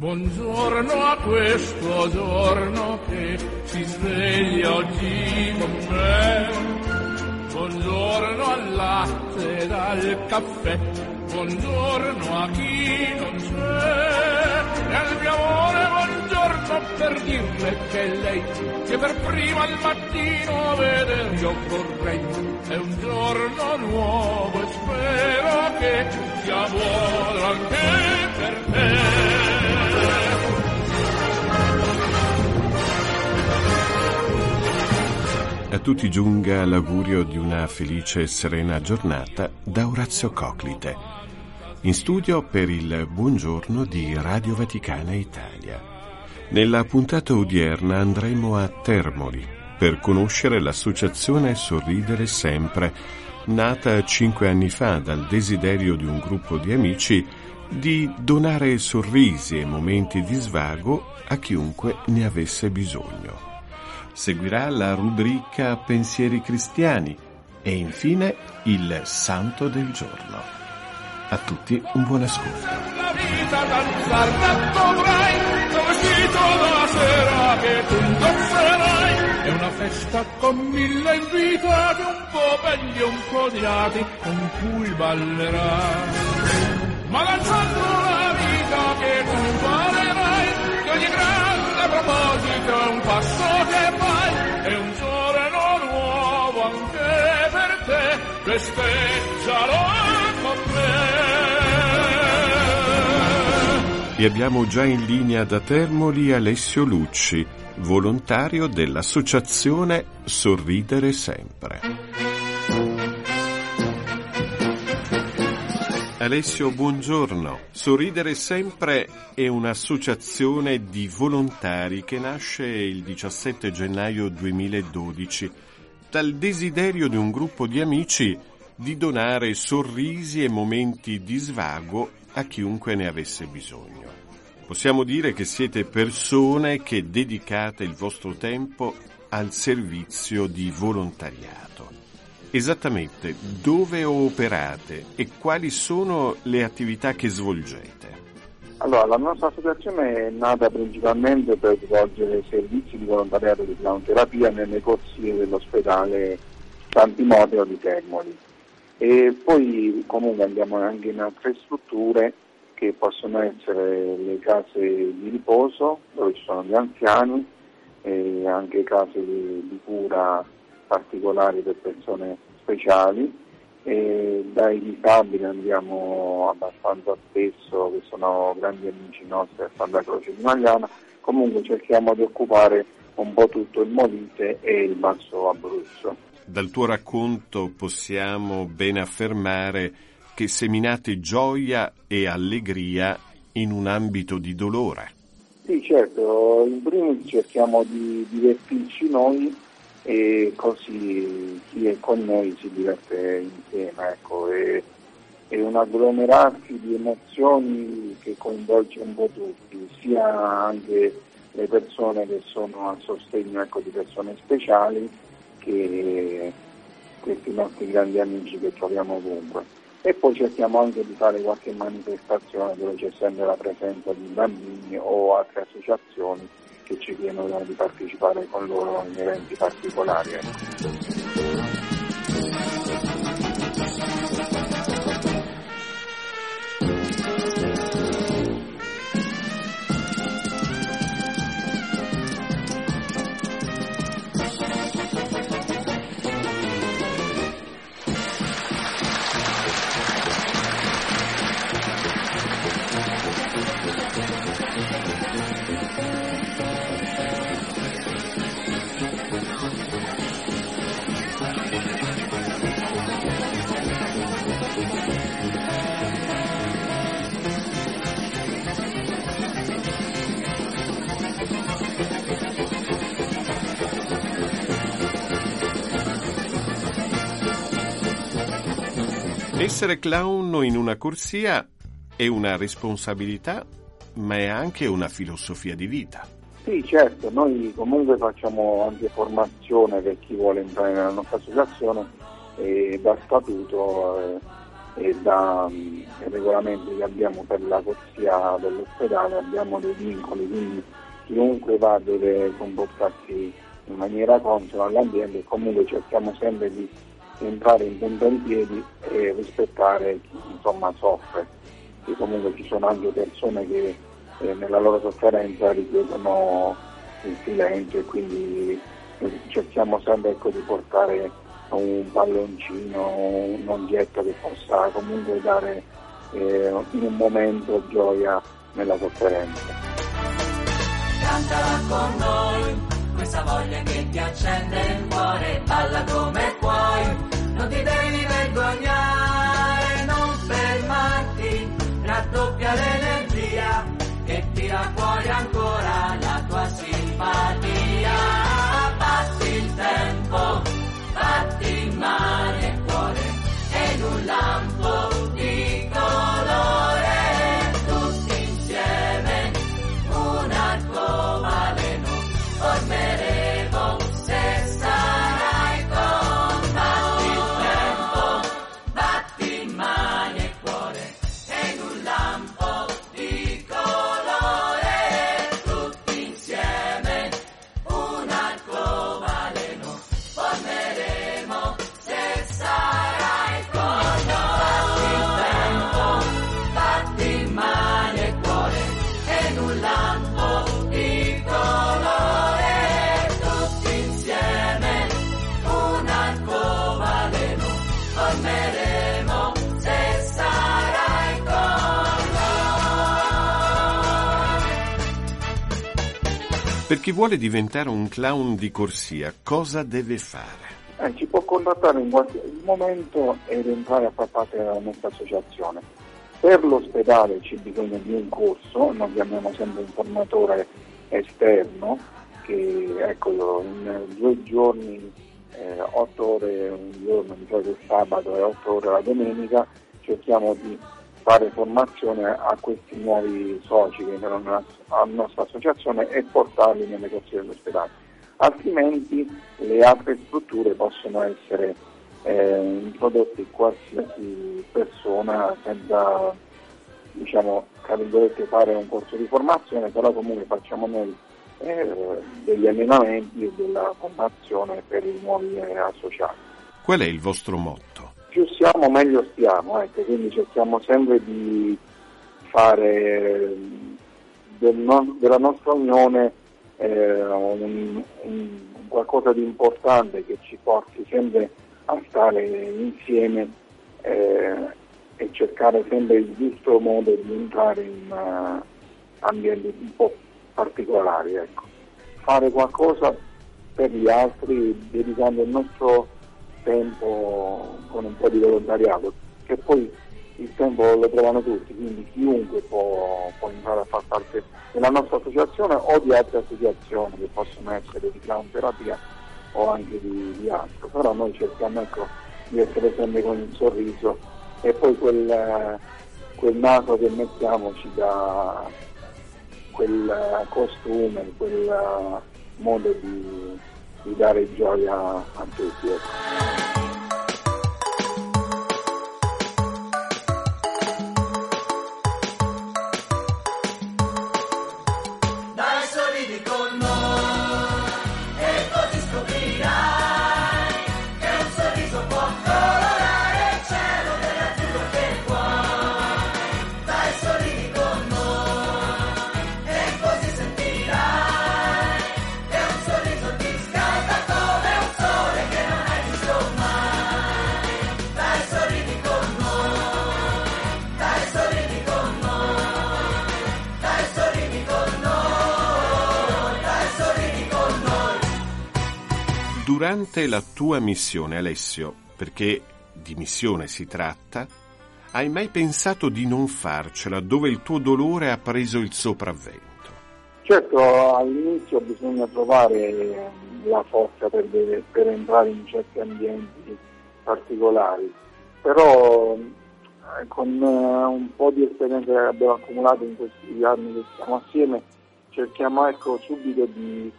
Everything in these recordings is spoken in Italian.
Buongiorno a questo giorno che si sveglia oggi con me. Buongiorno al latte ed al caffè, buongiorno a chi non c'è. E al mio amore buongiorno per dirle che lei, che per prima al mattino vedere io vorrei, è un giorno nuovo e spero che sia buono anche per te. A tutti giunga l'augurio di una felice e serena giornata da Orazio Coclite. In studio per il buongiorno di Radio Vaticana Italia. Nella puntata odierna andremo a Termoli per conoscere l'associazione Sorridere Sempre, nata cinque anni fa dal desiderio di un gruppo di amici di donare sorrisi e momenti di svago a chiunque ne avesse bisogno. Seguirà la rubrica Pensieri cristiani e infine il Santo del giorno. A tutti un buon ascolto. Una festa con mille invitati, un po' belli un po' odiati, con cui ballerai. Ma danzando la vita che tu imparerai, che ogni grande proposito è un passo che fai, è un giorno nuovo anche per te, festeggialo con me. E abbiamo già in linea da Termoli Alessio Lucci, volontario dell'associazione Sorridere Sempre. Alessio, buongiorno. Sorridere Sempre è un'associazione di volontari che nasce il 17 gennaio 2012 dal desiderio di un gruppo di amici di donare sorrisi e momenti di svago a chiunque ne avesse bisogno. Possiamo dire che siete persone che dedicate il vostro tempo al servizio di volontariato. Esattamente dove operate e quali sono le attività che svolgete? Allora, la nostra associazione è nata principalmente per svolgere servizi di volontariato di clownterapia nelle corsie dell'ospedale San Timoteo di Termoli. E poi comunque andiamo anche in altre strutture che possono essere le case di riposo dove ci sono gli anziani e anche case di, di cura particolari per persone speciali. E dai disabili andiamo abbastanza spesso che sono grandi amici nostri a Santa Croce di Magliana comunque cerchiamo di occupare un po' tutto il Molise e il Basso Abruzzo Dal tuo racconto possiamo ben affermare che seminate gioia e allegria in un ambito di dolore. Sì, certo, in primis cerchiamo di divertirci noi e così chi è con noi si diverte insieme, ecco, è, è un agglomerarsi di emozioni che coinvolge un po' tutti, sia anche le persone che sono a sostegno ecco, di persone speciali che questi nostri grandi amici che troviamo ovunque. E poi cerchiamo anche di fare qualche manifestazione dove c'è sempre la presenza di bambini o altre associazioni che ci chiedono di partecipare con loro in eventi particolari. Essere clown in una corsia è una responsabilità, ma è anche una filosofia di vita. Sì, certo, noi comunque facciamo anche formazione per chi vuole entrare nella nostra associazione e da statuto e da um, regolamenti che abbiamo per la corsia dell'ospedale abbiamo dei vincoli, quindi chiunque va deve comportarsi in maniera consona all'ambiente e comunque cerchiamo sempre di entrare in punta in piedi e rispettare chi insomma soffre, che comunque ci sono anche persone che eh, nella loro sofferenza richiedono il silenzio e quindi cerchiamo sempre ecco, di portare un palloncino, un oggetto che possa comunque dare eh, in un momento gioia nella sofferenza. Cantala con noi, questa voglia che ti accende il cuore, balla come puoi, non ti devi vergognare, Per chi vuole diventare un clown di corsia, cosa deve fare? Eh, ci può contattare in qualsiasi momento ed entrare a far parte della nostra associazione. Per l'ospedale c'è bisogno di un corso, noi chiamiamo sempre un formatore esterno che ecco, in due giorni, eh, otto ore un giorno, di solito il sabato e otto ore la domenica, cerchiamo di fare formazione a questi nuovi soci che entrano alla nostra associazione e portarli nelle corsie dell'ospedale altrimenti le altre strutture possono essere eh, introdotte qualsiasi persona senza diciamo fare un corso di formazione, però comunque facciamo noi eh, degli allenamenti e della formazione per i nuovi eh, associati. Qual è il vostro motto? Più siamo meglio stiamo, ecco, quindi cerchiamo sempre di fare del no- della nostra unione eh, un, un- qualcosa di importante che ci porti sempre a stare insieme eh, e cercare sempre il giusto modo di entrare in eh, ambienti un po' particolari. Ecco. Fare qualcosa per gli altri dedicando il nostro tempo con un po' di volontariato, che poi il tempo lo trovano tutti, quindi chiunque può, può entrare a far parte della nostra associazione o di altre associazioni che possono essere di clown terapia o anche di, di altro, però noi cerchiamo ecco, di essere sempre con il sorriso e poi quel, quel naso che mettiamo ci dà quel costume, quel modo di, di dare gioia a tutti. Durante la tua missione, Alessio, perché di missione si tratta, hai mai pensato di non farcela dove il tuo dolore ha preso il sopravvento? Certo, all'inizio bisogna trovare la forza per, per entrare in certi ambienti particolari, però eh, con eh, un po' di esperienza che abbiamo accumulato in questi anni che siamo assieme cerchiamo ecco, subito di,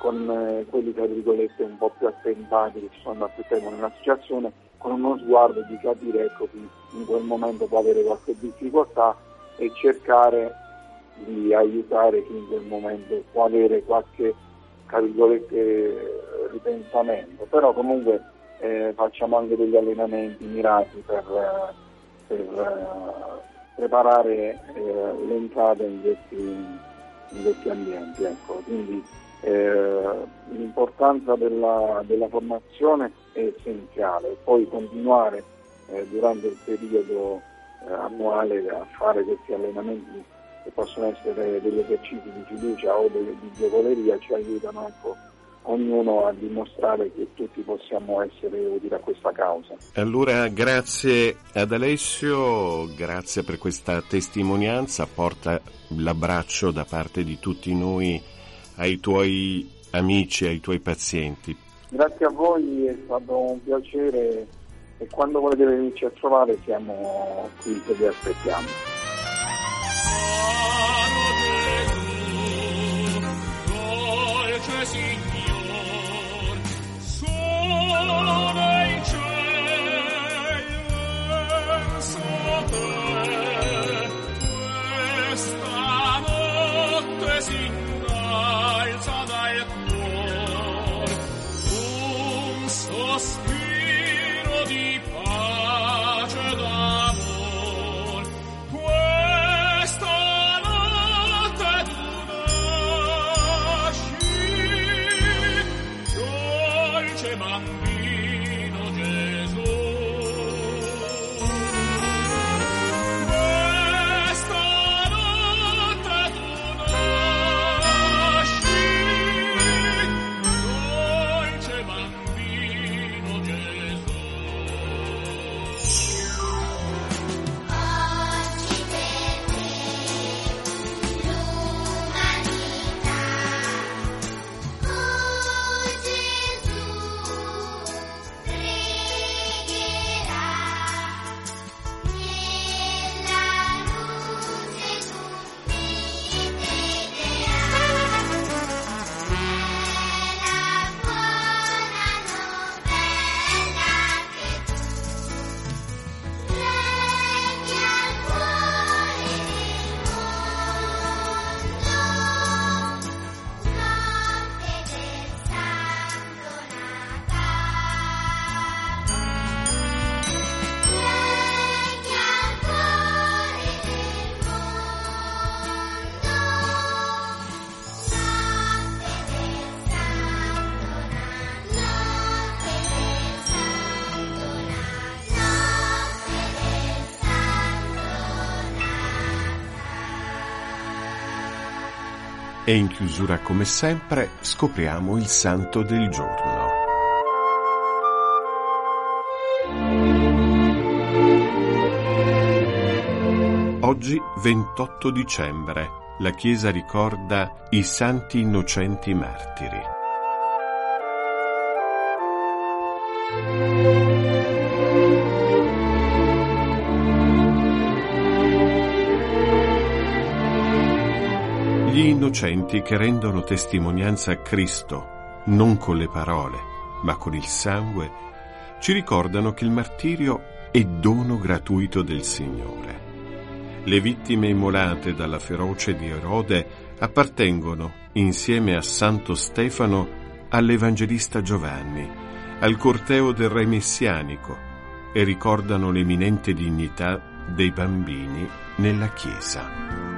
con eh, quelli tra virgolette un po' più attentati che ci sono da più tempo nella situazione, con uno sguardo di capire ecco, chi in quel momento può avere qualche difficoltà e cercare di aiutare chi in quel momento può avere qualche tra virgolette ripensamento, però comunque eh, facciamo anche degli allenamenti mirati per, per eh, preparare eh, l'entrata in questi, in questi ambienti. Ecco. Quindi eh, l'importanza della, della, formazione è essenziale, poi continuare eh, durante il periodo eh, annuale a fare questi allenamenti che possono essere degli esercizi di fiducia o di, di giocoleria ci aiutano ecco, ognuno a dimostrare che tutti possiamo essere utili a questa causa. Allora grazie ad Alessio, grazie per questa testimonianza, porta l'abbraccio da parte di tutti noi ai tuoi amici, ai tuoi pazienti. Grazie a voi, è stato un piacere e quando volete venirci a trovare siamo qui che vi aspettiamo. E in chiusura, come sempre, scopriamo il santo del giorno. Oggi, 28 dicembre, la Chiesa ricorda i santi innocenti martiri. Gli innocenti che rendono testimonianza a Cristo, non con le parole, ma con il sangue, ci ricordano che il martirio è dono gratuito del Signore. Le vittime immolate dalla feroce di Erode appartengono, insieme a Santo Stefano, all'Evangelista Giovanni, al corteo del Re Messianico e ricordano l'eminente dignità dei bambini nella Chiesa.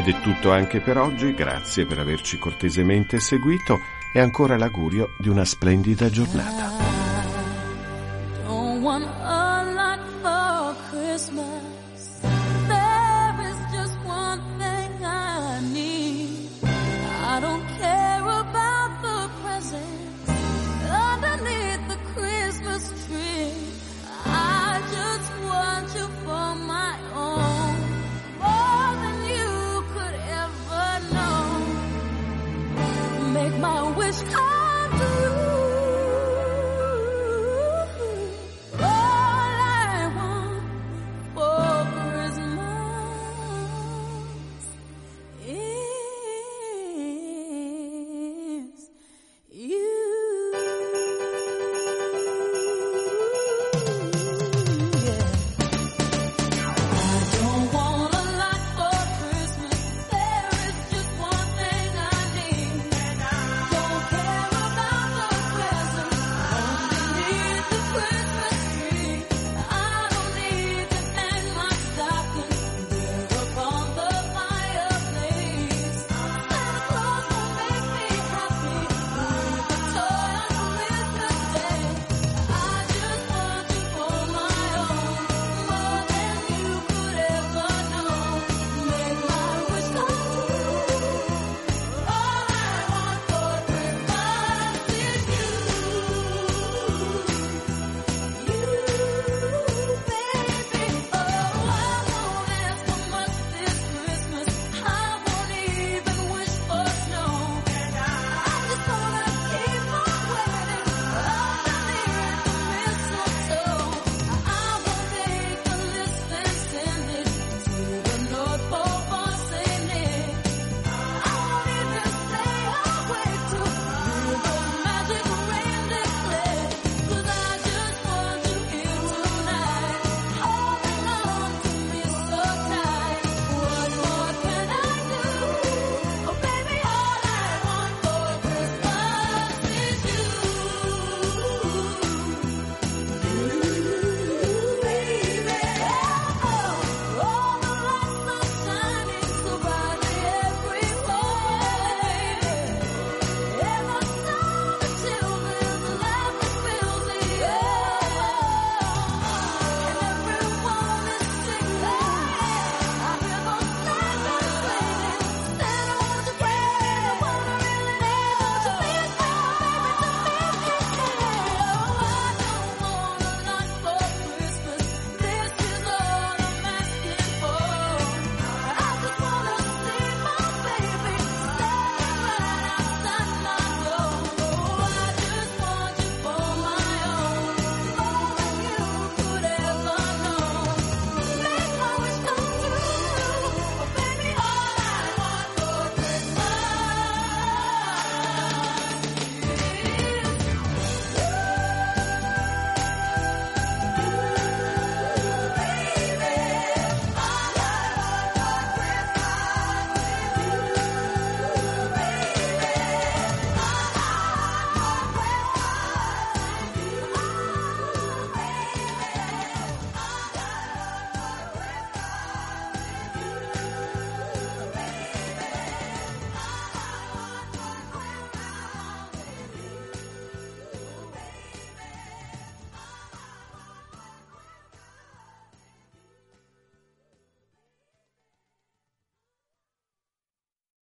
Ed è tutto anche per oggi, grazie per averci cortesemente seguito e ancora l'augurio di una splendida giornata.